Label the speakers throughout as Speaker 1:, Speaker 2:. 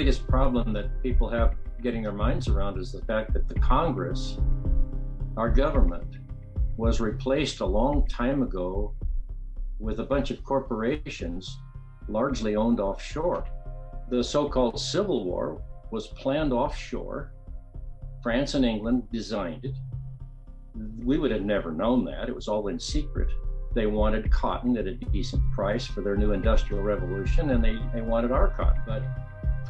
Speaker 1: The biggest problem that people have getting their minds around is the fact that the Congress, our government, was replaced a long time ago with a bunch of corporations largely owned offshore. The so called Civil War was planned offshore. France and England designed it. We would have never known that. It was all in secret. They wanted cotton at a decent price for their new industrial revolution, and they, they wanted our cotton. But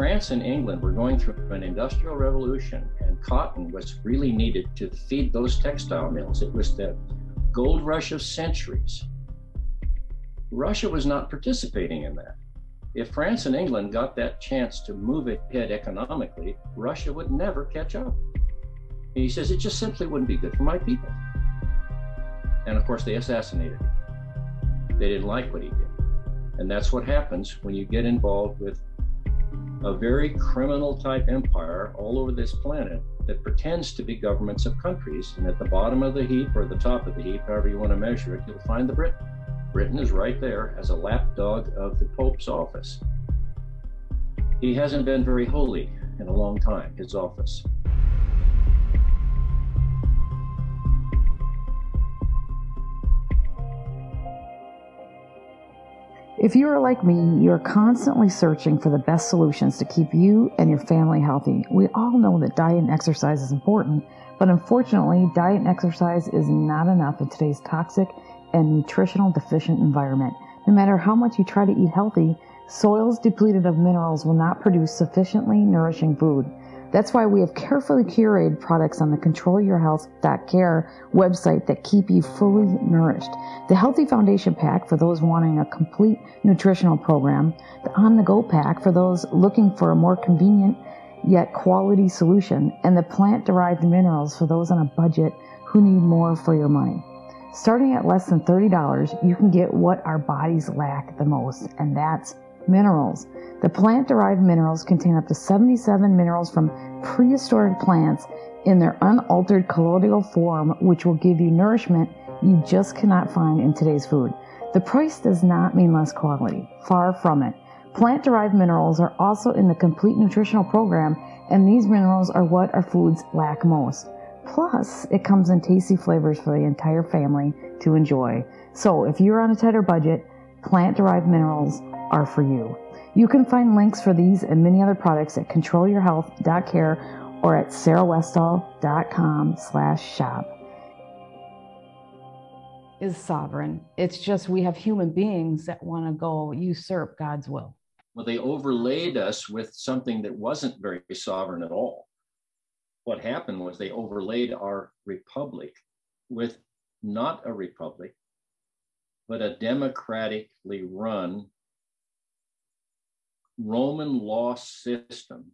Speaker 1: France and England were going through an industrial revolution, and cotton was really needed to feed those textile mills. It was the gold rush of centuries. Russia was not participating in that. If France and England got that chance to move ahead economically, Russia would never catch up. He says it just simply wouldn't be good for my people. And of course, they assassinated him. They didn't like what he did. And that's what happens when you get involved with a very criminal type empire all over this planet that pretends to be governments of countries. And at the bottom of the heap or the top of the heap, however you want to measure it, you'll find the Britain. Britain is right there as a lapdog of the Pope's office. He hasn't been very holy in a long time, his office.
Speaker 2: If you are like me, you're constantly searching for the best solutions to keep you and your family healthy. We all know that diet and exercise is important, but unfortunately, diet and exercise is not enough in today's toxic and nutritional deficient environment. No matter how much you try to eat healthy, soils depleted of minerals will not produce sufficiently nourishing food. That's why we have carefully curated products on the controlyourhealth.care website that keep you fully nourished. The Healthy Foundation Pack for those wanting a complete nutritional program, the On the Go Pack for those looking for a more convenient yet quality solution, and the plant derived minerals for those on a budget who need more for your money. Starting at less than $30, you can get what our bodies lack the most, and that's minerals. The plant derived minerals contain up to 77 minerals from prehistoric plants in their unaltered colloidal form, which will give you nourishment you just cannot find in today's food. The price does not mean less quality, far from it. Plant derived minerals are also in the complete nutritional program, and these minerals are what our foods lack most. Plus, it comes in tasty flavors for the entire family to enjoy. So, if you're on a tighter budget, plant derived minerals are for you. You can find links for these and many other products at controlyourhealth.care or at sarahwestall.com slash shop. Is sovereign. It's just we have human beings that want to go usurp God's will.
Speaker 1: Well, they overlaid us with something that wasn't very sovereign at all. What happened was they overlaid our republic with not a republic, but a democratically run Roman law system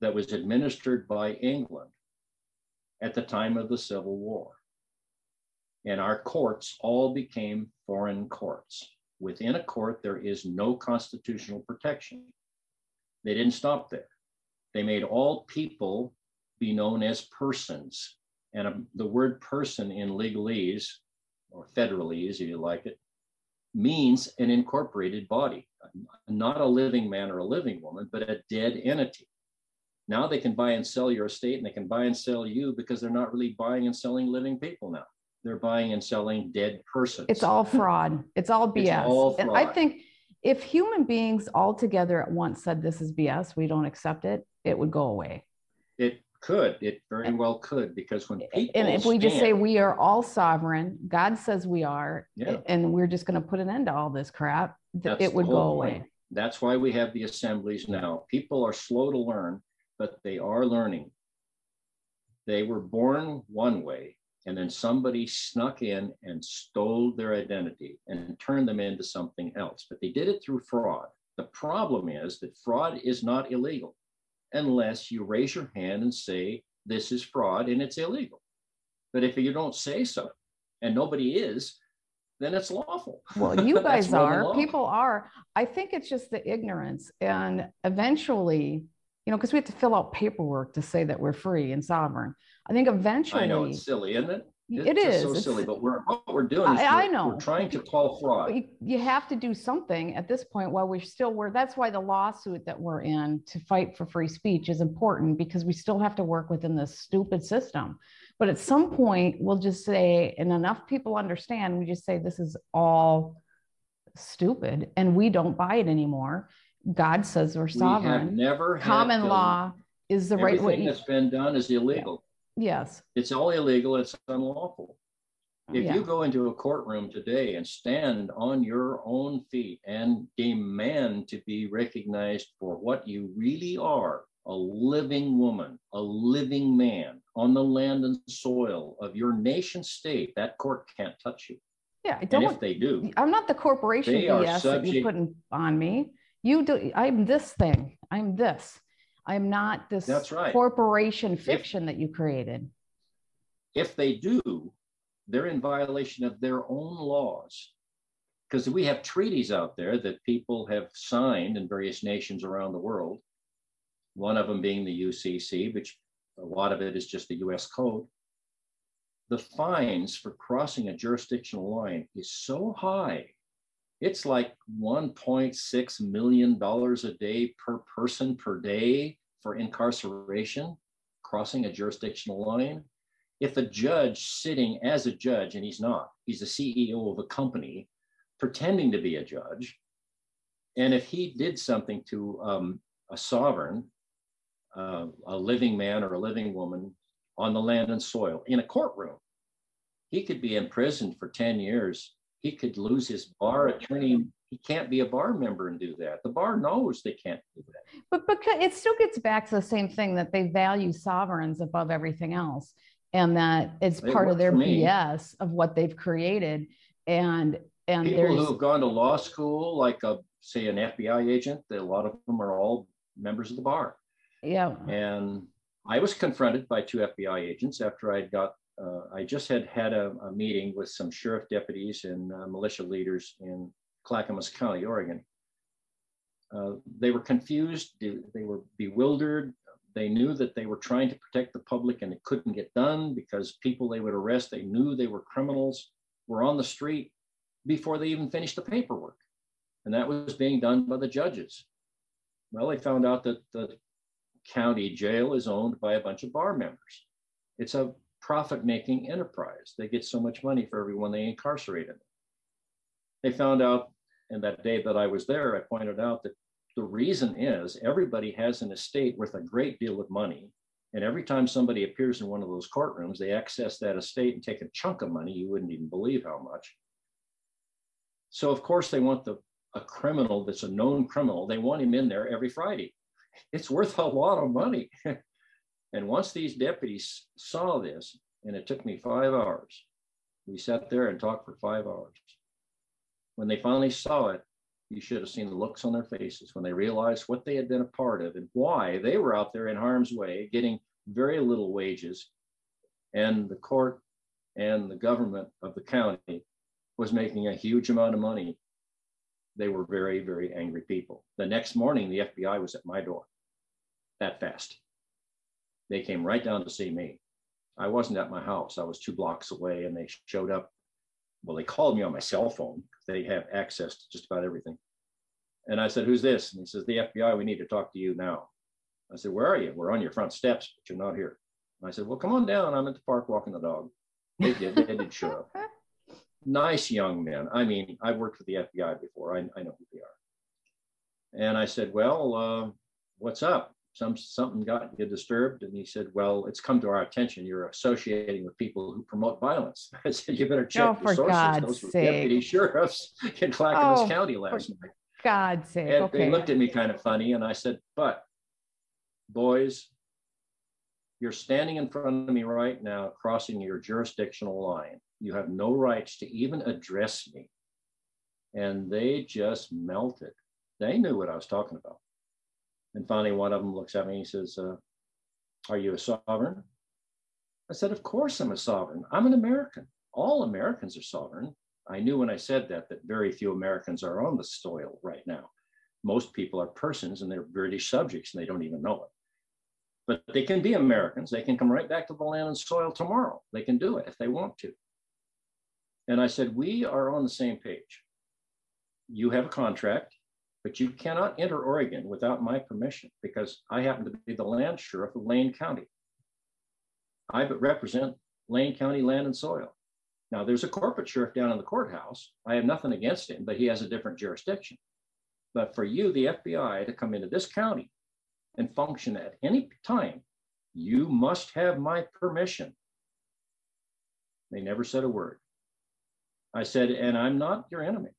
Speaker 1: that was administered by England at the time of the Civil War. And our courts all became foreign courts. Within a court, there is no constitutional protection. They didn't stop there. They made all people be known as persons. And um, the word person in legalese, or federalese, if you like it, means an incorporated body, not a living man or a living woman, but a dead entity. Now they can buy and sell your estate and they can buy and sell you because they're not really buying and selling living people now. They're buying and selling dead persons.
Speaker 2: It's all fraud. It's all BS. It's all and I think if human beings all together at once said this is BS, we don't accept it, it would go away.
Speaker 1: It could. It very well could because when people
Speaker 2: and if we just say we are all sovereign, God says we are, yeah. and we're just going to put an end to all this crap, That's it would go away.
Speaker 1: That's why we have the assemblies now. People are slow to learn, but they are learning. They were born one way, and then somebody snuck in and stole their identity and turned them into something else. But they did it through fraud. The problem is that fraud is not illegal unless you raise your hand and say, this is fraud and it's illegal. But if you don't say so and nobody is, then it's lawful.
Speaker 2: Well, you guys are, people are. I think it's just the ignorance. And eventually, you know, because we have to fill out paperwork to say that we're free and sovereign. I think eventually. I
Speaker 1: know it's silly, isn't it?
Speaker 3: It
Speaker 1: just so
Speaker 3: It's-
Speaker 1: silly, but we're, what we're doing is
Speaker 3: I- I
Speaker 1: we're-
Speaker 3: know.
Speaker 1: We're trying to call fraud.
Speaker 3: You, you have to do something at this point while we're still, we're, that's why the lawsuit that we're in to fight for free speech is important because we still have to work within this stupid system. But at some point, we'll just say, and enough people understand, we just say this is all stupid and we don't buy it anymore. God says we're sovereign.
Speaker 1: We have never.
Speaker 3: Common law is the right
Speaker 1: Everything
Speaker 3: way.
Speaker 1: that's been done is illegal.
Speaker 3: Yes.
Speaker 1: It's all illegal. It's unlawful. If
Speaker 3: Yeah.
Speaker 1: you go into a courtroom today and stand on your own feet and demand to be recognized for what you really are, a living woman, a living man on the land and soil of your nation state, that court can't touch you.
Speaker 3: Yeah. I
Speaker 1: And
Speaker 3: don't.
Speaker 1: if they do,
Speaker 3: I'm not the corporation BS that you
Speaker 1: subject-
Speaker 3: putting on me. You do, I'm this thing. I'm this. I'm not this
Speaker 1: That's right.
Speaker 3: corporation fiction that you created.
Speaker 1: if they do, they're in violation of their own laws. Because we have treaties out there that people have signed in various nations around the world. One of them being the UCC, which a lot of it is just the US code. The fines for crossing a jurisdictional line is so high. It's like $1.6 million a day per person per day for incarceration, crossing a jurisdictional line if a judge sitting as a judge, and he's not, he's the CEO of a company pretending to be a judge, and if he did something to um, a sovereign, uh, a living man or a living woman on the land and soil in a courtroom, he could be imprisoned for 10 years. He could lose his bar attorney. He can't be a bar member and do that. The bar knows they can't do that.
Speaker 3: But because it still gets back to the same thing that they value sovereigns above everything else. And that it's
Speaker 1: It
Speaker 3: part of their. BS of what they've created. And and
Speaker 1: People
Speaker 3: there's
Speaker 1: who have gone to law school, like a, say an FBI agent, a lot of them are all members of the bar.
Speaker 3: yeah.
Speaker 1: And I was confronted by two FBI agents after I got, uh, I just had had a, a meeting with some sheriff deputies and uh, militia leaders in Clackamas County, Oregon. Uh, they were confused, they, were bewildered. They knew that they were trying to protect the public and it couldn't get done because people they would arrest, they knew they were criminals, were on the street before they even finished the paperwork. And that was being done by the judges. Well, they found out that the county jail is owned by a bunch of bar members. It's a profit making enterprise. They get so much money for everyone they incarcerate in. They found out, and that day that I was there, I pointed out that the reason is everybody has an estate worth a great deal of money. And every time somebody appears in one of those courtrooms, they access that estate and take a chunk of money. You wouldn't even believe how much. So, of course, they want the a criminal that's a known criminal, they want him in there every Friday it's worth a lot of money. and once these deputies saw this, and it took me five hours, we sat there and talked for five hours. When they finally saw it, you should have seen the looks on their faces when they realized what they had been a part of and why they were out there in harm's way, getting very little wages. And the court and the government of the county was making a huge amount of money they were very, very angry people. The next morning, the FBI was at my door that fast. They came right down to see me. I wasn't at my house, I was two blocks away, and they showed up. Well, they called me on my cell phone. They have access to just about everything. And I said, Who's this? And he says, The FBI, we need to talk to you now. I said, Where are you? We're on your front steps, but you're not here. And I said, Well, come on down. I'm at the park walking the dog. They did, they did show up nice young men. I mean, I've worked with the FBI before. I, I know who they are. And I said, "Well, uh, what's up? Some something got you disturbed?" And he said, "Well, it's come to our attention. You're associating with people who promote violence." I said, "You better check
Speaker 3: Oh,
Speaker 1: your
Speaker 3: for
Speaker 1: sources.
Speaker 3: God's
Speaker 1: Those were
Speaker 3: sake.
Speaker 1: deputy sheriffs in Clackamas
Speaker 3: Oh,
Speaker 1: County last night."
Speaker 3: God's sake.
Speaker 1: And
Speaker 3: okay.
Speaker 1: they looked at me kind of funny, and I said, "But, boys, you're standing in front of me right now, crossing your jurisdictional line. You have no rights to even address me." And they just melted. They knew what I was talking about. And finally, one of them looks at me and he says, uh, "Are you a sovereign?" I said, "Of course I'm a sovereign. I'm an American. All Americans are sovereign." I knew when I said that that very few Americans are on the soil right now. Most people are persons and they're British subjects and they don't even know it. but they can be Americans. They can come right back to the land and soil tomorrow. They can do it if they want to. And I said, We are on the same page. You have a contract, but you cannot enter Oregon without my permission because I happen to be the land sheriff of Lane County. I represent Lane County land and soil. Now, there's a corporate sheriff down in the courthouse. I have nothing against him, but he has a different jurisdiction. But for you, the FBI, to come into this county and function at any time, you must have my permission. They never said a word. I said, and I'm not your enemy.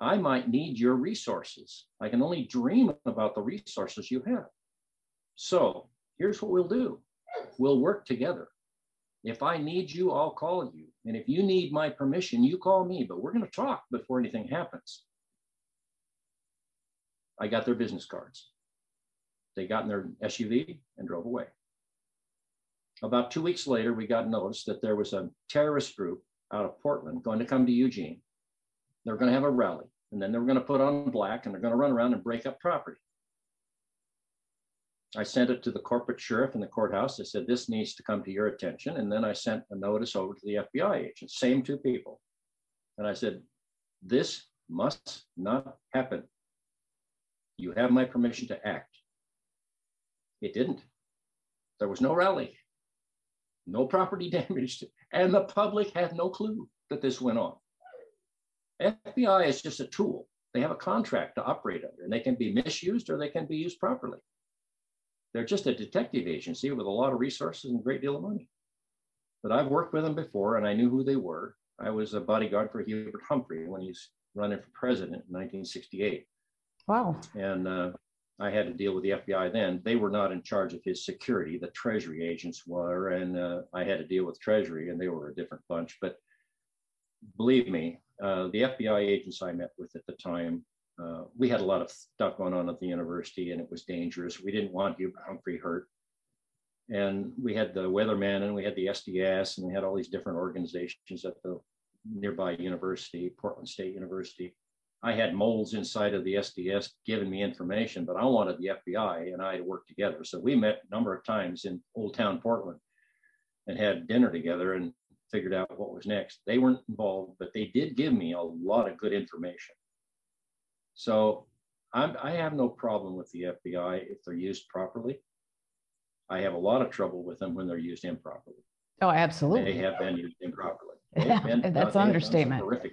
Speaker 1: I might need your resources. I can only dream about the resources you have. So here's what we'll do we'll work together. If I need you, I'll call you. And if you need my permission, you call me, but we're going to talk before anything happens. I got their business cards. They got in their SUV and drove away. About two weeks later, we got notice that there was a terrorist group out of Portland going to come to Eugene. They're going to have a rally, and then they're going to put on black and they're going to run around and break up property. I sent it to the corporate sheriff in the courthouse. I said, This needs to come to your attention. And then I sent a notice over to the FBI agent, same two people. And I said, This must not happen. You have my permission to act. It didn't. There was no rally, no property damaged, and the public had no clue that this went on. FBI is just a tool. They have a contract to operate under, and they can be misused or they can be used properly. They're just a detective agency with a lot of resources and a great deal of money. But I've worked with them before and I knew who they were. I was a bodyguard for Hubert Humphrey when he's running for president in 1968.
Speaker 3: Wow.
Speaker 1: And uh, I had to deal with the FBI then. They were not in charge of his security. The Treasury agents were, and uh, I had to deal with Treasury, and they were a different bunch. But believe me, uh, the FBI agents I met with at the time uh, we had a lot of stuff going on at the university and it was dangerous. We didn't want Hubert Humphrey hurt. And we had the weatherman and we had the SDS and we had all these different organizations at the nearby university, Portland State University. I had moles inside of the SDS giving me information, but I wanted the FBI and I to work together. So we met a number of times in Old Town Portland and had dinner together and figured out what was next. They weren't involved, but they did give me a lot of good information. So I'm, I have no problem with the FBI if they're used properly. I have a lot of trouble with them when they're used improperly.
Speaker 3: Oh, absolutely.
Speaker 1: They have been used improperly.
Speaker 3: Yeah, been, that's uh, understatement. Horrific.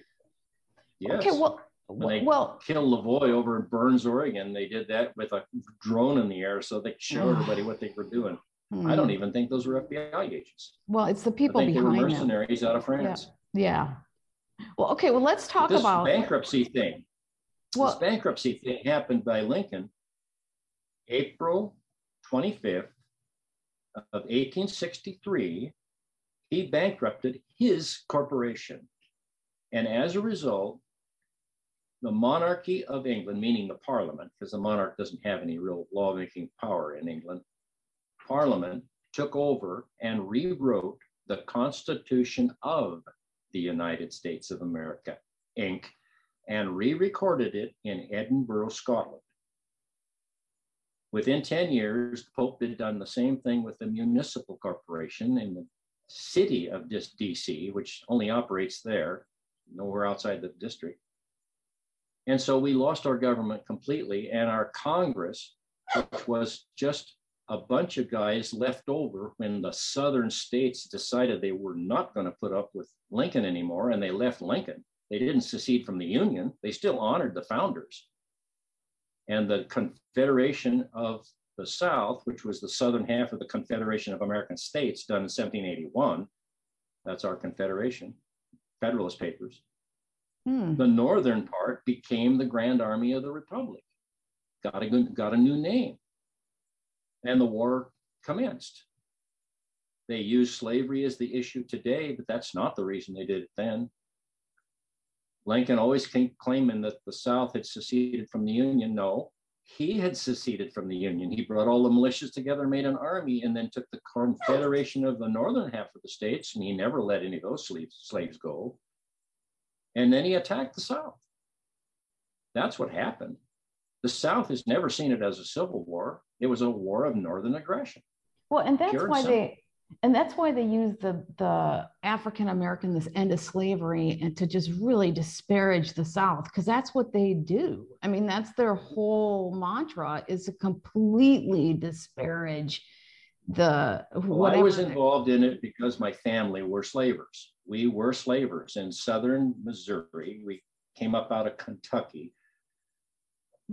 Speaker 1: Yes.
Speaker 3: Okay, well,
Speaker 1: when they
Speaker 3: well,
Speaker 1: killed Lavoy over in Burns, Oregon, they did that with a drone in the air so they could show everybody what they were doing. Hmm. I don't even think those were FBI agents.
Speaker 3: Well, it's the people
Speaker 1: I think
Speaker 3: behind
Speaker 1: they were mercenaries
Speaker 3: them.
Speaker 1: out of France.
Speaker 3: Yeah. yeah. Well, okay. Well, let's talk about.
Speaker 1: this
Speaker 3: about
Speaker 1: bankruptcy thing.
Speaker 3: Well,
Speaker 1: this bankruptcy thing happened by Lincoln April 25th of 1863. He bankrupted his corporation. And as a result, the monarchy of England, meaning the parliament, because the monarch doesn't have any real lawmaking power in England, parliament took over and rewrote the Constitution of the United States of America, Inc., and re recorded it in Edinburgh, Scotland. Within 10 years, the Pope had done the same thing with the municipal corporation in the city of DC, which only operates there, nowhere outside the district. And so we lost our government completely, and our Congress, which was just a bunch of guys left over when the southern states decided they were not going to put up with Lincoln anymore, and they left Lincoln. They didn't secede from the Union, they still honored the founders. And the Confederation of the South, which was the southern half of the Confederation of American States, done in 1781, that's our Confederation, Federalist Papers. Hmm. The northern part became the Grand Army of the Republic, got a, got a new name. And the war commenced. They use slavery as the issue today, but that's not the reason they did it then. Lincoln always claiming that the South had seceded from the Union. No, he had seceded from the Union. He brought all the militias together, made an army, and then took the Confederation of the northern half of the states, and he never let any of those slaves, slaves go. And then he attacked the South. That's what happened. The South has never seen it as a civil war. It was a war of northern aggression.
Speaker 3: Well, and that's why they and that's why they use the the African American this end of slavery and to just really disparage the South because that's what they do. I mean, that's their whole mantra is to completely disparage the.
Speaker 1: Well, I was involved in it because my family were slavers. We were slavers in southern Missouri. We came up out of Kentucky.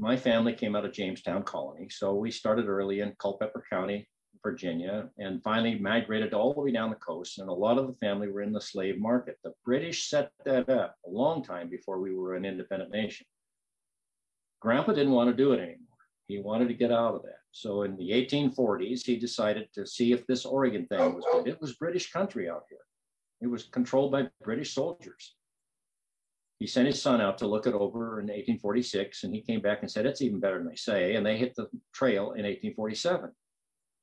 Speaker 1: My family came out of Jamestown Colony, so we started early in Culpeper County, Virginia, and finally migrated all the way down the coast. And a lot of the family were in the slave market. The British set that up a long time before we were an independent nation. Grandpa didn't want to do it anymore. He wanted to get out of that. So in the 1840s, he decided to see if this Oregon thing was good. It was British country out here. It was controlled by British soldiers. He sent his son out to look it over in 1846, and he came back and said, It's even better than they say. And they hit the trail in 1847.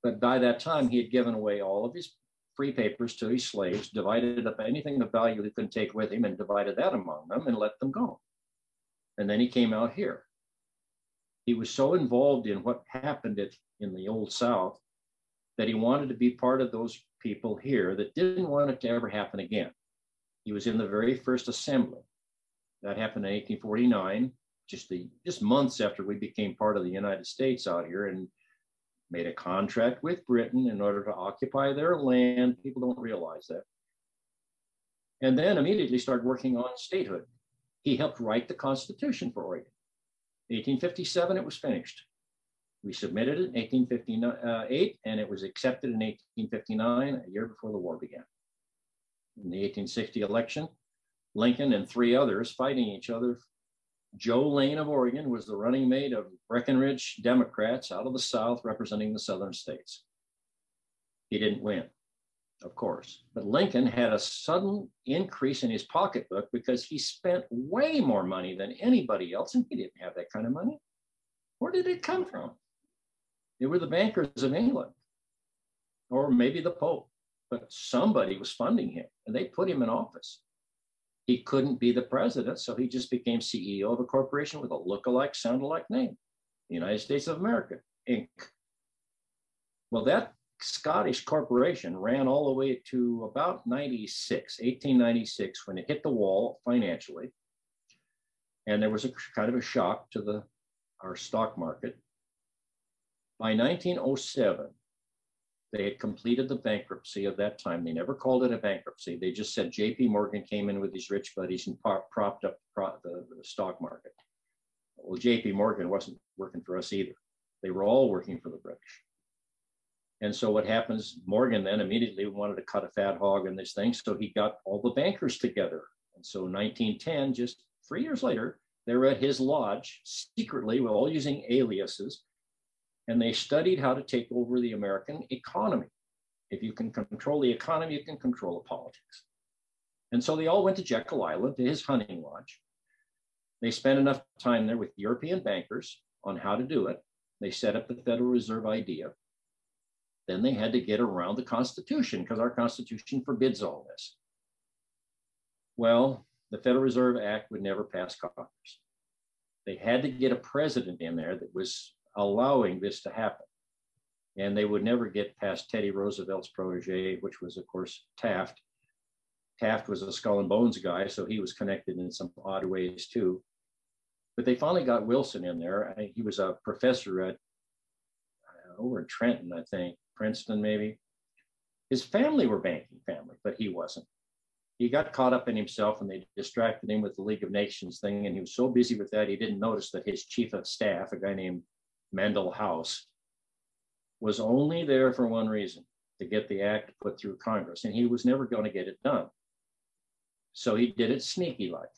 Speaker 1: But by that time, he had given away all of his free papers to his slaves, divided up anything of value he couldn't take with him, and divided that among them and let them go. And then he came out here. He was so involved in what happened at, in the Old South that he wanted to be part of those people here that didn't want it to ever happen again. He was in the very first assembly. That happened in 1849, just the just months after we became part of the United States out here, and made a contract with Britain in order to occupy their land. People don't realize that. And then immediately started working on statehood. He helped write the Constitution for Oregon. 1857, it was finished. We submitted it in 1858, and it was accepted in 1859, a year before the war began. In the 1860 election, Lincoln and three others fighting each other Joe Lane of Oregon was the running mate of Breckinridge Democrats out of the South representing the Southern states. He didn't win, of course, but Lincoln had a sudden increase in his pocketbook because he spent way more money than anybody else, and he didn't have that kind of money. Where did it come from? They were the bankers of England, or maybe the Pope, but somebody was funding him, and they put him in office he couldn't be the president, so he just became CEO of a corporation with a look-alike, sound-alike name, United States of America, Inc. Well, that Scottish corporation ran all the way to about 96, 1896, when it hit the wall financially. And there was a kind of a shock to the our stock market. By 1907, they had completed the bankruptcy of that time. They never called it a bankruptcy. They just said JP Morgan came in with his rich buddies and propped up the, the stock market. Well, JP Morgan wasn't working for us either. They were all working for the British. And so what happens, Morgan then immediately wanted to cut a fat hog in this thing. So he got all the bankers together. And so 1910, just three years later, they were at his lodge secretly, well, all using aliases, and they studied how to take over the American economy. If you can control the economy, you can control the politics. And so they all went to Jekyll Island to his hunting lodge. They spent enough time there with European bankers on how to do it. They set up the Federal Reserve idea. Then they had to get around the Constitution because our Constitution forbids all this. Well, the Federal Reserve Act would never pass Congress. They had to get a president in there that was allowing this to happen. And they would never get past Teddy Roosevelt's protege, which was, of course, Taft. Taft was a skull and bones guy, so he was connected in some odd ways too. But they finally got Wilson in there. He was a professor at uh, over in Trenton, I think, Princeton maybe. His family were banking family, but he wasn't. He got caught up in himself and they distracted him with the League of Nations thing. And he was so busy with that, he didn't notice that his chief of staff, a guy named Mandell House, was only there for one reason to get the act put through Congress, and he was never going to get it done. So he did it sneaky like.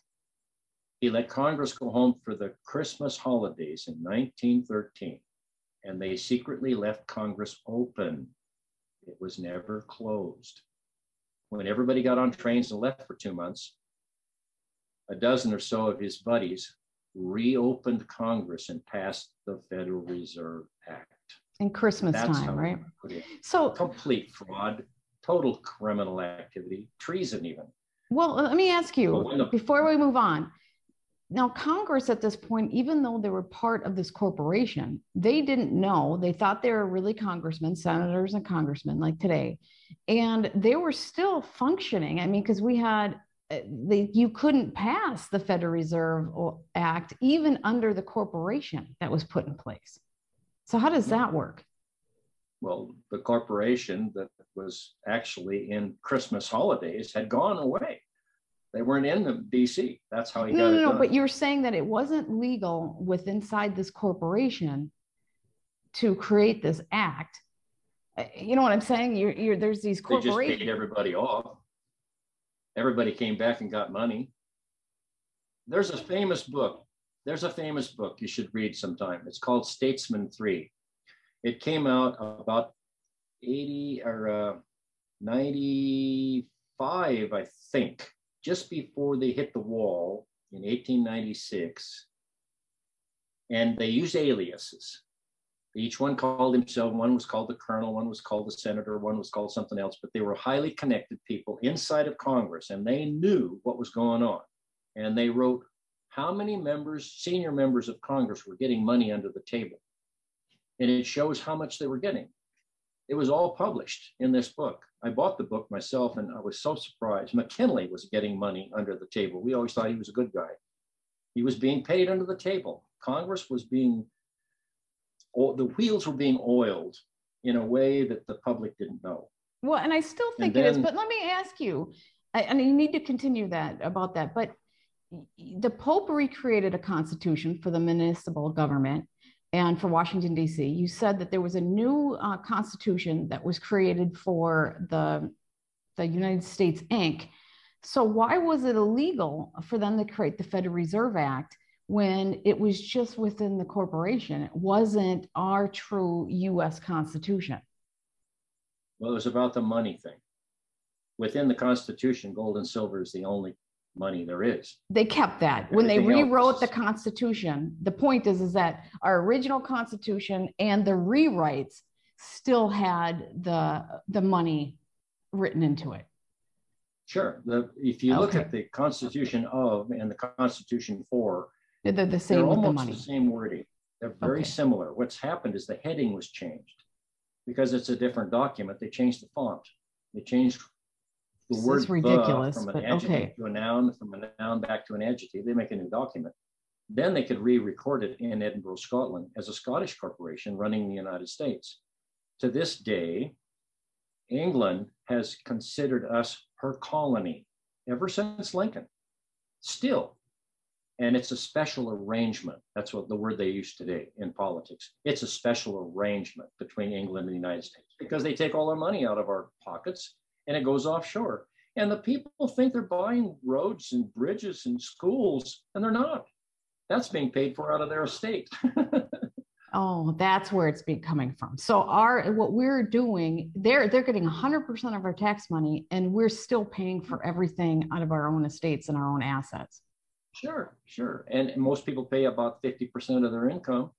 Speaker 1: He let Congress go home for the Christmas holidays in 1913, and they secretly left Congress open. It was never closed. When everybody got on trains and left for two months, a dozen or so of his buddies reopened Congress and passed the Federal Reserve Act.
Speaker 3: In Christmas That's time, right?
Speaker 1: So complete fraud, total criminal activity, treason even.
Speaker 3: Well, let me ask you before we move on. now congress at this point even though they were part of this corporation they didn't know they thought they were really congressmen senators and congressmen like today and they were still functioning i mean because we had they, you couldn't pass the federal reserve act even under the corporation that was put in place so how does that work
Speaker 1: well the corporation that was actually in christmas holidays had gone away they weren't in the DC. That's how he no, got no, it. No,
Speaker 3: no, but you're saying that it wasn't legal with inside this corporation to create this act. Uh, you know what I'm saying? You're, you're there's these corporations. They
Speaker 1: just paid everybody off. Everybody came back and got money. There's a famous book. There's a famous book you should read sometime. It's called Statesman Three. It came out about 80 or uh, 95, I think just before they hit the wall in 1896, and they used aliases. Each one called himself, one was called the colonel, one was called the senator, one was called something else, but they were highly connected people inside of Congress and they knew what was going on. And they wrote how many members, senior members of Congress, were getting money under the table. And it shows how much they were getting. It was all published in this book. I bought the book myself and I was so surprised. McKinley was getting money under the table. We always thought he was a good guy. He was being paid under the table. Congress was being, the wheels were being oiled in a way that the public didn't know.
Speaker 3: Well, and I still think then, it is, but let me ask you, I, and you need to continue that about that, but the Pope recreated a constitution for the municipal government and for Washington, D.C. You said that there was a new uh, constitution that was created for the, the United States Inc. So, why was it illegal for them to create the Federal Reserve Act when it was just within the corporation? It wasn't our true U.S. Constitution.
Speaker 1: Well, it was about the money thing. Within the Constitution, gold and silver is the only money there is.
Speaker 3: They kept that when they rewrote the Constitution. The point is, is that our original Constitution and the rewrites still had the the money written into it.
Speaker 1: Sure. The, if you look at the Constitution of and the Constitution for,
Speaker 3: they're the same they're
Speaker 1: with
Speaker 3: the money.
Speaker 1: the same wording. They're very okay. similar. What's happened is the heading was changed because it's a different document. They changed the font. They changed the this word ridiculous, from an adjective okay. to a noun, from a noun back to an adjective. They make a new document. Then they could re-record it in Edinburgh, Scotland, as a Scottish corporation running the United States. To this day, England has considered us her colony ever since Lincoln. Still, and it's a special arrangement. That's what the word they use today in politics. It's a special arrangement between England and the United States because they take all our money out of our pockets and it goes offshore. And the people think they're buying roads and bridges and schools, and they're not. That's being paid for out of their estate.
Speaker 3: oh, that's where it's been coming from. So our what we're doing, they're they're getting 100% of our tax money, and we're still paying for everything out of our own estates and our own assets.
Speaker 1: Sure, sure. And most people pay about 50% of their income,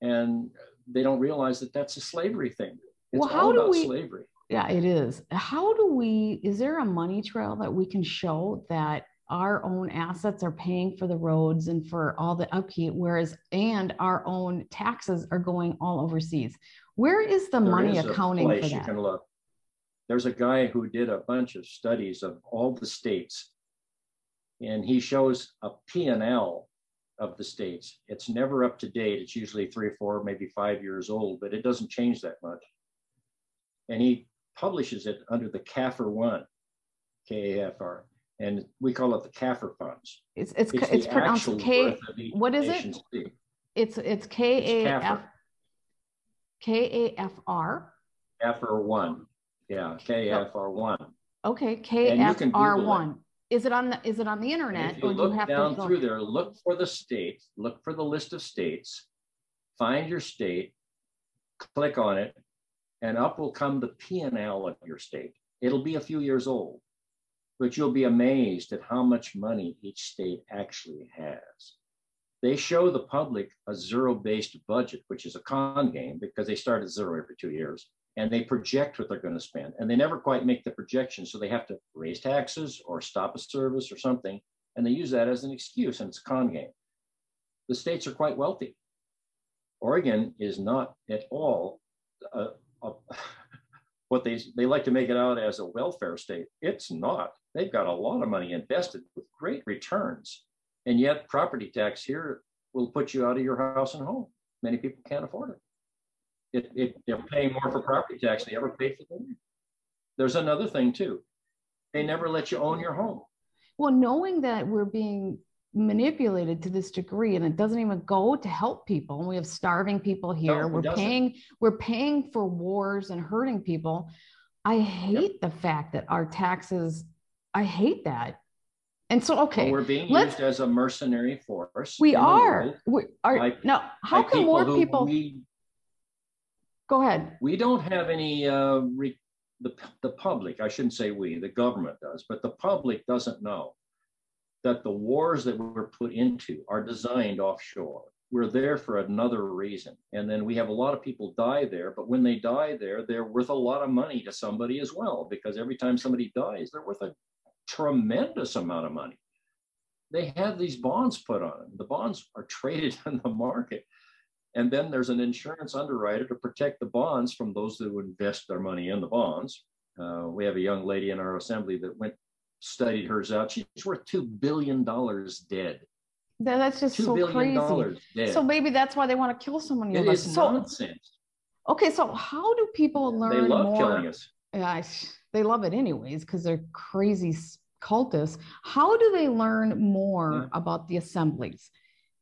Speaker 1: and they don't realize that that's a slavery thing. It's well, how do we, slavery
Speaker 3: yeah, it is. How do we, is there a money trail that we can show that our own assets are paying for the roads and for all the upkeep, whereas, and our own taxes are going all overseas? Where is the there money is accounting for that? You can look.
Speaker 1: There's a guy who did a bunch of studies of all the states, and he shows a P&L of the states. It's never up to date. It's usually three, four, maybe five years old, but it doesn't change that much. And he publishes it under the CAFR one, K-A-F-R, and we call it the CAFR funds.
Speaker 3: It's it's it's, it's pronounced K. What is it? It's it's K A F K A F R.
Speaker 1: CAFR one, yeah, K A F R one.
Speaker 3: Okay, K F R one. Is it on the is it on the internet?
Speaker 1: if you look you down through there, look for the state, look for the list of states, find your state, click on it, and up will come the P&L of your state. It'll be a few years old, but you'll be amazed at how much money each state actually has. They show the public a zero-based budget, which is a con game because they start at zero every two years, and they project what they're going to spend, and they never quite make the projection, so they have to raise taxes or stop a service or something, And they use that as an excuse, and it's a con game. The states are quite wealthy. Oregon is not at all a, a, what they they like to make it out as a welfare state. It's not. They've got a lot of money invested with great returns, and yet property tax here will put you out of your house and home. Many people can't afford it. It, it they're paying more for property tax than they ever paid for them. There's another thing too. They never let you own your home.
Speaker 3: Well, knowing that we're being manipulated to this degree and it doesn't even go to help people and we have starving people here
Speaker 1: No,
Speaker 3: we're
Speaker 1: doesn't.
Speaker 3: paying we're paying for wars and hurting people i hate the fact that our taxes i hate that and so okay
Speaker 1: we're being used as a mercenary force.
Speaker 3: we are we are now how can more
Speaker 1: who
Speaker 3: people
Speaker 1: We,
Speaker 3: go ahead
Speaker 1: we don't have any, uh, re, the, the public, I shouldn't say we, the government does, but the public doesn't know that the wars that we're put into are designed offshore. We're there for another reason. And then we have a lot of people die there, but when they die there, they're worth a lot of money to somebody as well, because every time somebody dies, they're worth a tremendous amount of money. They have these bonds put on them. The bonds are traded in the market. And then there's an insurance underwriter to protect the bonds from those that would invest their money in the bonds. Uh, we have a young lady in our assembly that went studied hers out. She's worth two billion dollars dead.
Speaker 3: That- that's just so crazy
Speaker 1: dead.
Speaker 3: so maybe that's why they want to kill so many
Speaker 1: it
Speaker 3: us so
Speaker 1: nonsense.
Speaker 3: okay so how do people learn
Speaker 1: They love
Speaker 3: more
Speaker 1: killing us.
Speaker 3: Yeah, they love it anyways because they're crazy cultists. How do they learn more
Speaker 1: Yeah.
Speaker 3: about the assemblies?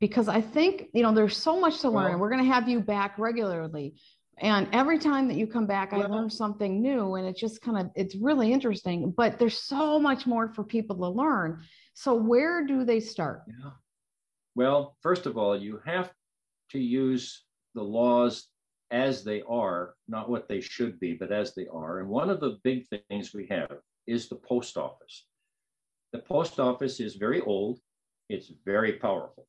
Speaker 3: Because I think, you know, there's so much to learn.
Speaker 1: Well-
Speaker 3: We're going to have you back regularly. And every time that you come back, I learn something new and it's just kind of, it's really interesting, but there's so much more for people to learn. So where do they start?
Speaker 1: Yeah. Well, first of all, you have to use the laws as they are, not what they should be, but as they are. And one of the big things we have is the post office. The post office is very old, it's very powerful.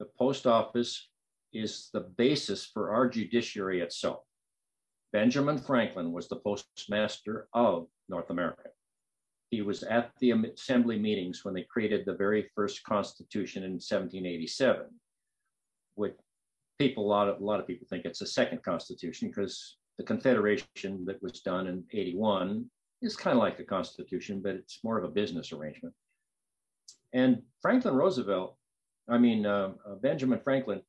Speaker 1: The post office is the basis for our judiciary itself. Benjamin Franklin was the postmaster of North America. He was at the assembly meetings when they created the very first constitution in 1787. Which people, a lot of a lot of people think it's a second constitution because the Confederation that was done in 81 is kind of like a constitution, but it's more of a business arrangement. And Franklin Roosevelt, I mean uh, uh, Benjamin Franklin,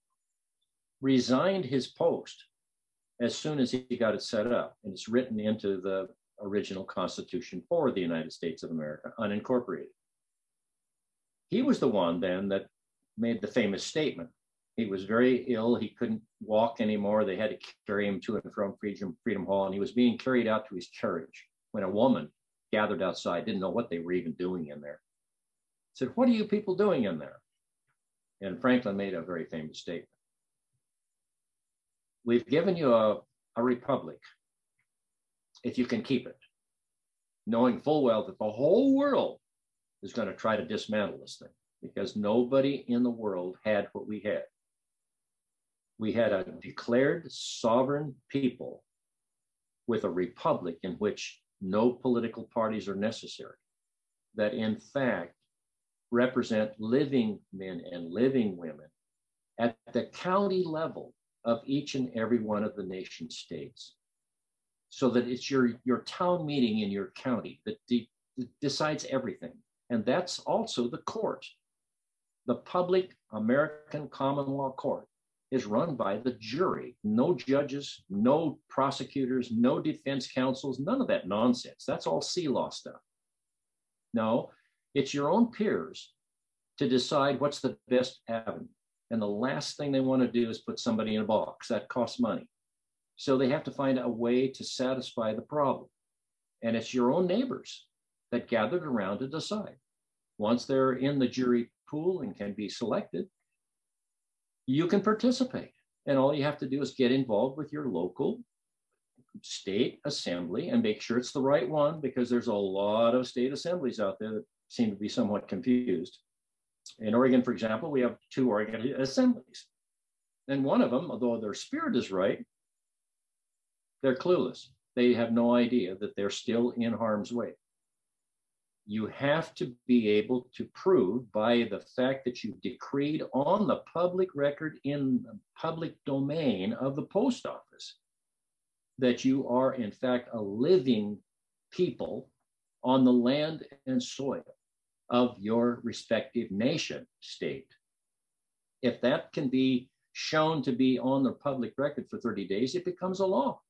Speaker 1: resigned his post as soon as he got it set up, and it's written into the original Constitution for the United States of America, unincorporated. He was the one then that made the famous statement. He was very ill. He couldn't walk anymore. They had to carry him to and from Freedom, Freedom Hall, and he was being carried out to his carriage when a woman gathered outside, didn't know what they were even doing in there. Said, What are you people doing in there? And Franklin made a very famous statement. We've given you a, a republic if you can keep it, knowing full well that the whole world is going to try to dismantle this thing because nobody in the world had what we had. We had a declared sovereign people with a republic in which no political parties are necessary, that in fact represent living men and living women at the county level of each and every one of the nation states. So that it's your your town meeting in your county that, de- that decides everything. And that's also the court. The public american common law court is run by the jury. No judges no prosecutors no defense counsels none of that nonsense. That's all sea law stuff. No it's your own peers to decide what's the best avenue and the last thing they want to do is put somebody in a box that costs money so they have to find a way to satisfy the problem. And it's your own neighbors that gathered around to decide. Once they're in the jury pool and can be selected, you can participate. And all you have to do is get involved with your local state assembly and make sure it's the right one because there's a lot of state assemblies out there that seem to be somewhat confused. In Oregon, for example, we have two Oregon assemblies. And one of them, although their spirit is right, they're clueless. They have no idea that they're still in harm's way. you have to be able to prove by the fact that you've decreed on the public record in the public domain of the post office that you are, in fact, a living people on the land and soil of your respective nation state. If that can be shown to be on the public record for 30 days, it becomes a law.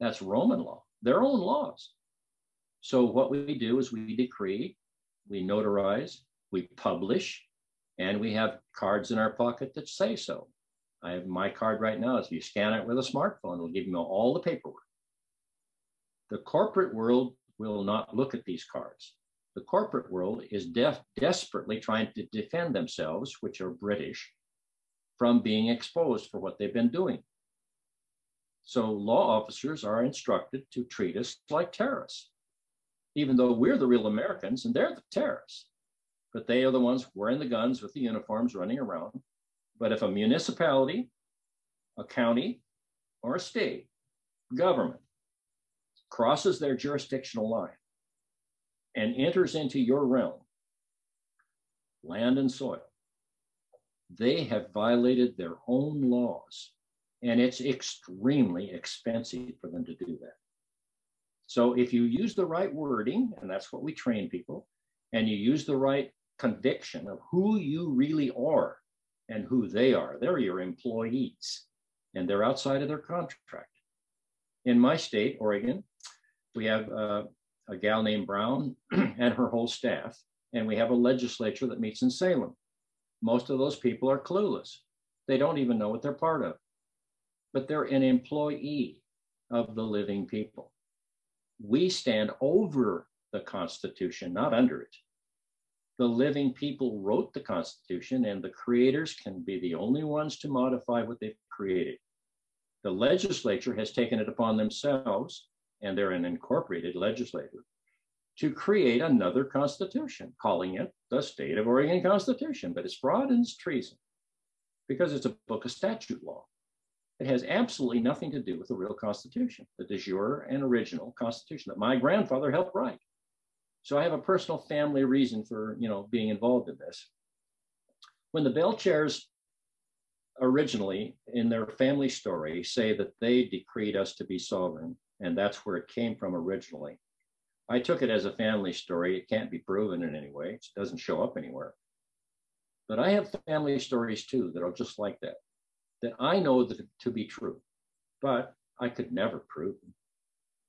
Speaker 1: That's Roman law, their own laws. So what we do is we decree, we notarize, we publish, and we have cards in our pocket that say so. I have my card right now. If you scan it with a smartphone, it'll give you all the paperwork. The corporate world will not look at these cards. The corporate world is def- desperately trying to defend themselves, which are British, from being exposed for what they've been doing. So law officers are instructed to treat us like terrorists even though we're the real Americans and they're the terrorists. But they are the ones wearing the guns with the uniforms running around. But if a municipality, a county, or a state government crosses their jurisdictional line and enters into your realm, land and soil, they have violated their own laws. And it's extremely expensive for them to do that. So if you use the right wording, and that's what we train people, and you use the right conviction of who you really are and who they are, they're your employees and they're outside of their contract. In my state, Oregon, we have uh, a gal named Brown and her whole staff, and we have a legislature that meets in Salem. Most of those people are clueless. They don't even know what they're part of, but they're an employee of the living people we stand over the Constitution, not under it. The living people wrote the Constitution, and the creators can be the only ones to modify what they've created. The legislature has taken it upon themselves, and they're an incorporated legislature, to create another constitution, calling it the State of Oregon Constitution. But it's fraud and it's treason because it's a book of statute law. It has absolutely nothing to do with the real Constitution, the de jure and original Constitution that my grandfather helped write. So I have a personal family reason for, you know, being involved in this. When the Belchairs originally, in their family story, say that they decreed us to be sovereign, and that's where it came from originally. I took it as a family story. It can't be proven in any way. It doesn't show up anywhere. But I have family stories too that are just like that that I know that to be true, but I could never prove them.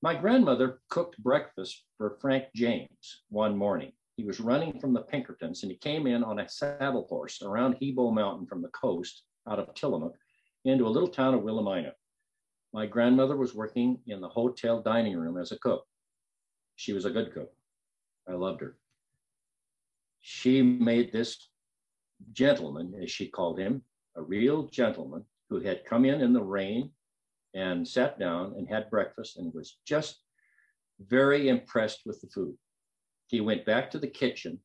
Speaker 1: My grandmother cooked breakfast for Frank James one morning. He was running from the Pinkertons and he came in on a saddle horse around Hebo Mountain from the coast out of Tillamook into a little town of Willamina. My grandmother was working in the hotel dining room as a cook. She was a good cook. I loved her. She made this gentleman, as she called him, a real gentleman who had come in in the rain and sat down and had breakfast and was just very impressed with the food. He went back to the kitchen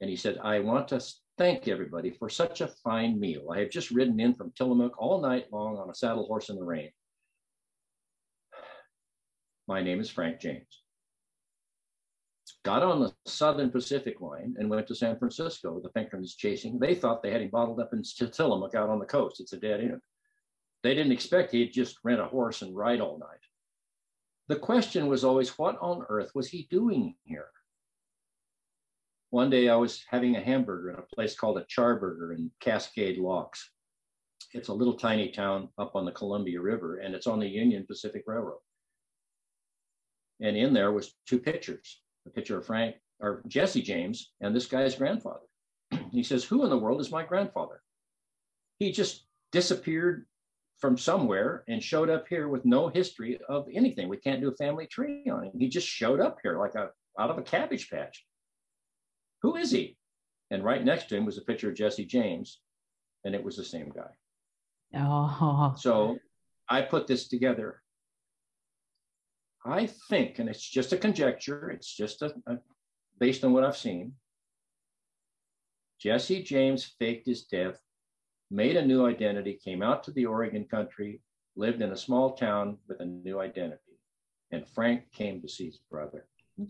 Speaker 1: and he said, I want to thank everybody for such a fine meal. I have just ridden in from Tillamook all night long on a saddle horse in the rain. My name is Frank James got on the Southern Pacific line and went to San Francisco. The Pinkertons chasing. They thought they had him bottled up in Tillamook out on the coast. It's a dead end. They didn't expect he'd just rent a horse and ride all night. The question was always, what on earth was he doing here? One day I was having a hamburger in a place called a Charburger in Cascade Locks. It's a little tiny town up on the Columbia River, and it's on the Union Pacific Railroad. And in there was two pictures a picture of Frank or Jesse James and this guy's grandfather. he says, Who in the world is my grandfather? He just disappeared from somewhere and showed up here with no history of anything. We can't do a family tree on him. He just showed up here like a out of a cabbage patch. Who is he? And right next to him was a picture of Jesse James, and it was the same guy. Oh. So I put this together I think, and it's just a conjecture, it's just a, a based on what I've seen. Jesse James faked his death, made a new identity, came out to the Oregon country, lived in a small town with a new identity. And Frank came to see his brother.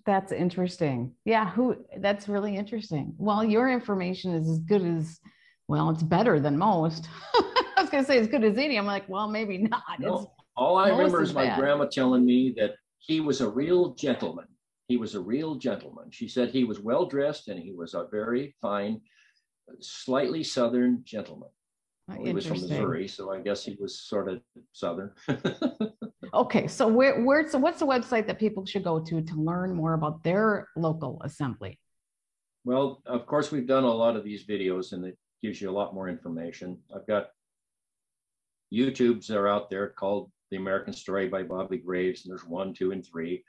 Speaker 3: That's interesting. Yeah, who that's really interesting. Well, your information is as good as well, it's better than most. I was gonna say as good as any. I'm like, well, maybe not.
Speaker 1: No, all I remember is my bad. grandma telling me that he was a real gentleman. He was a real gentleman. She said he was well dressed and he was a very fine, slightly southern gentleman. Well, he was from Missouri, so I guess he was sort of southern.
Speaker 3: okay, so where where so what's the website that people should go to to learn more about their local assembly?
Speaker 1: Well, of course, we've done a lot of these videos, and it gives you a lot more information. I've got YouTubes that are out there called The American Story by Bobby Graves, and there's one, two, and three.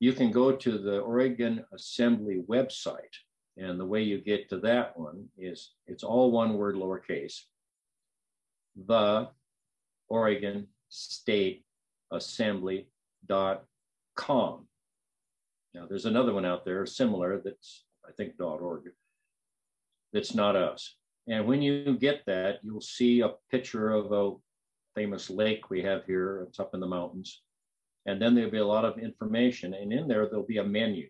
Speaker 1: You can go to the Oregon Assembly website, and the way you get to that one is it's all one word lowercase the Oregon State Assembly.com. Now, there's another one out there similar that's, I think, .org. That's not us. And when you get that, you'll see a picture of a famous lake we have here. It's up in the mountains. And then there'll be a lot of information. And in there, there'll be a menu.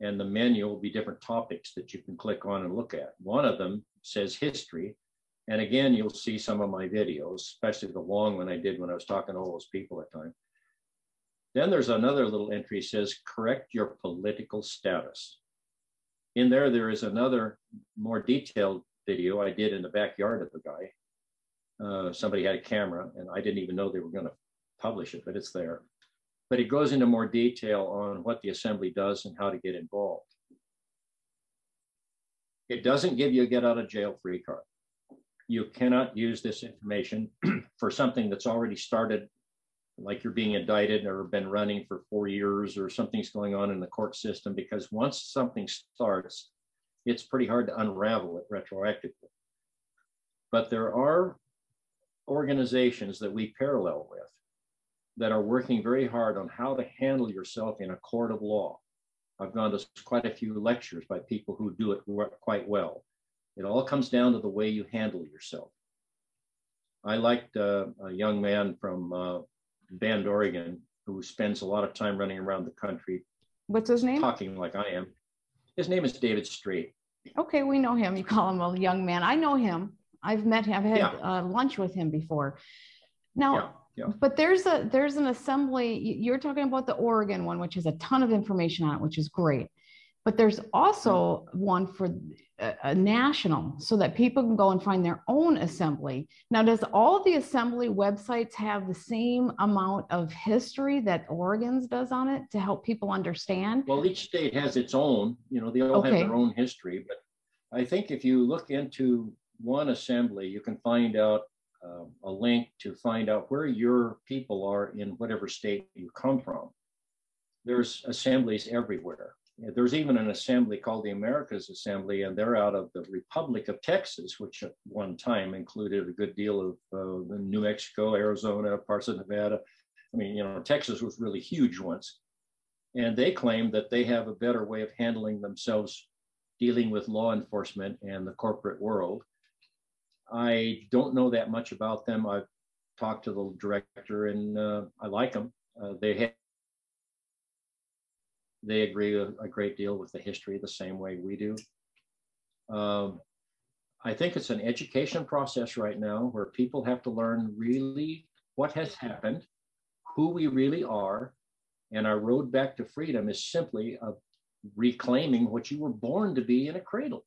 Speaker 1: And the menu will be different topics that you can click on and look at. One of them says history. And again, you'll see some of my videos, especially the long one I did when I was talking to all those people at the time. Then there's another little entry says, correct your political status. In there, there is another more detailed video I did in the backyard of the guy. Uh, somebody had a camera and I didn't even know they were going to publish it, but it's there. But it goes into more detail on what the assembly does and how to get involved. It doesn't give you a get out of jail free card you cannot use this information for something that's already started, like you're being indicted or been running for four years or something's going on in the court system, because once something starts, it's pretty hard to unravel it retroactively. But there are organizations that we parallel with that are working very hard on how to handle yourself in a court of law. I've gone to quite a few lectures by people who do it quite well. It all comes down to the way you handle yourself. I liked uh, a young man from uh, Bend, Oregon, who spends a lot of time running around the country.
Speaker 3: What's his name?
Speaker 1: Talking like I am. His name is David Straight.
Speaker 3: Okay, we know him. You call him a young man. I know him. I've met him. I've had yeah. uh, lunch with him before. Now, yeah. Yeah. But there's a there's an assembly. You're talking about the Oregon one, which has a ton of information on it, which is great. But there's also one for a, a, national so that people can go and find their own assembly. Now, does all the assembly websites have the same amount of history that Oregon's does on it to help people understand?
Speaker 1: Well, each state has its own, you know, they all okay. have their own history. But I think if you look into one assembly, you can find out uh, a link to find out where your people are in whatever state you come from. There's assemblies everywhere. There's even an assembly called the Americas Assembly, and they're out of the Republic of Texas, which at one time included a good deal of uh, New Mexico, Arizona, parts of Nevada. I mean, you know, Texas was really huge once. And they claim that they have a better way of handling themselves dealing with law enforcement and the corporate world. I don't know that much about them. I've talked to the director and uh, I like them. Uh, they they agree a, a, great deal with the history the same way we do. Um, I think it's an education process right now where people have to learn really what has happened, who we really are, and our road back to freedom is simply a reclaiming what you were born to be in a cradle.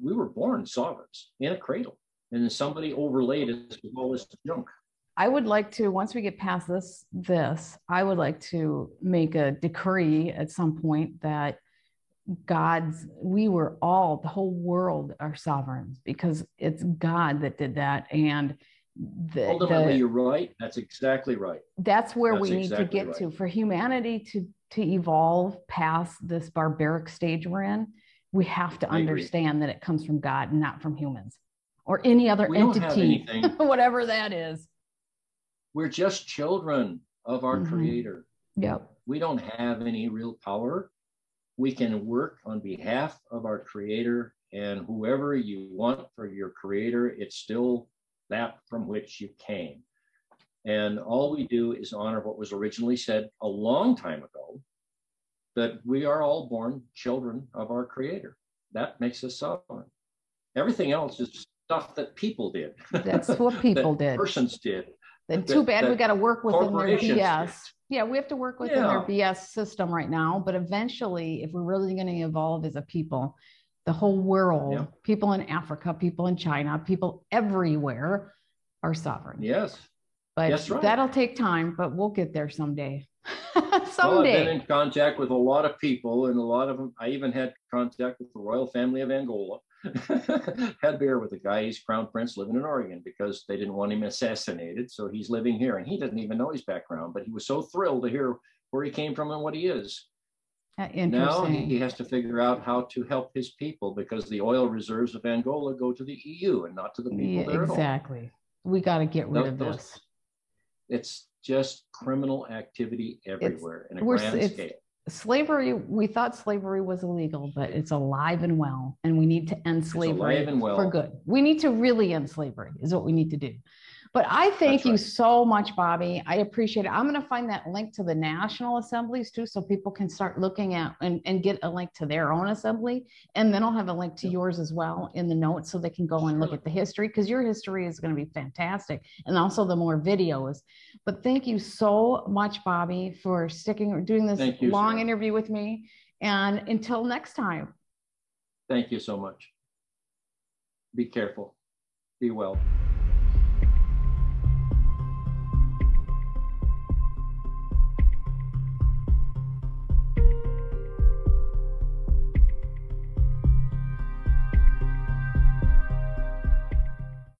Speaker 1: We were born sovereigns in a cradle, and then somebody overlaid us with all this junk.
Speaker 3: I would like to, once we get past this, this, I would like to make a decree at some point that God's, we were all, the whole world are sovereigns because it's God that did that. And
Speaker 1: the, ultimately, the, you're right. That's exactly right.
Speaker 3: That's where that's we need exactly to get right. to for humanity to to evolve past this barbaric stage we're in. We have to I understand agree. that it comes from God, not from humans or any other we entity, whatever that is.
Speaker 1: We're just children of our mm-hmm. creator.
Speaker 3: Yep.
Speaker 1: We don't have any real power. We can work on behalf of our creator and whoever you want for your creator, it's still that from which you came. And all we do is honor what was originally said a long time ago that we are all born children of our creator. That makes us sovereign. Everything else is stuff that people did.
Speaker 3: That's what people did.
Speaker 1: Persons did.
Speaker 3: Then too bad we got to work within their BS. Yeah, we have to work within their BS system right now. But eventually, if we're really going to evolve as a people, the whole world,
Speaker 1: Yeah.
Speaker 3: people in Africa, people in China, people everywhere are sovereign.
Speaker 1: Yes.
Speaker 3: But
Speaker 1: right.
Speaker 3: that'll take time, but we'll get there someday.
Speaker 1: Well, I've been in contact with a lot of people, and a lot of them. I even had contact with the royal family of Angola. had beer with a guy. He's crown prince living in Oregon because they didn't want him assassinated. So he's living here, and he doesn't even know his background. But he was so thrilled to hear where he came from and what he is.
Speaker 3: Uh,
Speaker 1: Now he, has to figure out how to help his people because the oil reserves of Angola go to the EU and not to the people
Speaker 3: Yeah,
Speaker 1: there
Speaker 3: exactly. We got to get rid of
Speaker 1: those-
Speaker 3: this.
Speaker 1: It's just criminal activity everywhere in a grand scale.
Speaker 3: Slavery, we thought slavery was illegal, but it's alive and well, and we need to end slavery
Speaker 1: and
Speaker 3: for good. We need to really end slavery, is what we need to do. But I thank you so much, Bobby. I appreciate it. I'm going to find that link to the national assemblies too, so people can start looking at and, and get a link to their own assembly. And then I'll have a link to yours as well in the notes so they can go and look at the history because your history is going to be fantastic. And also the more videos. But thank you so much, Bobby, for sticking or doing this
Speaker 1: you,
Speaker 3: long
Speaker 1: Sarah.
Speaker 3: interview with me. And until next time.
Speaker 1: Thank you so much. Be careful. Be well.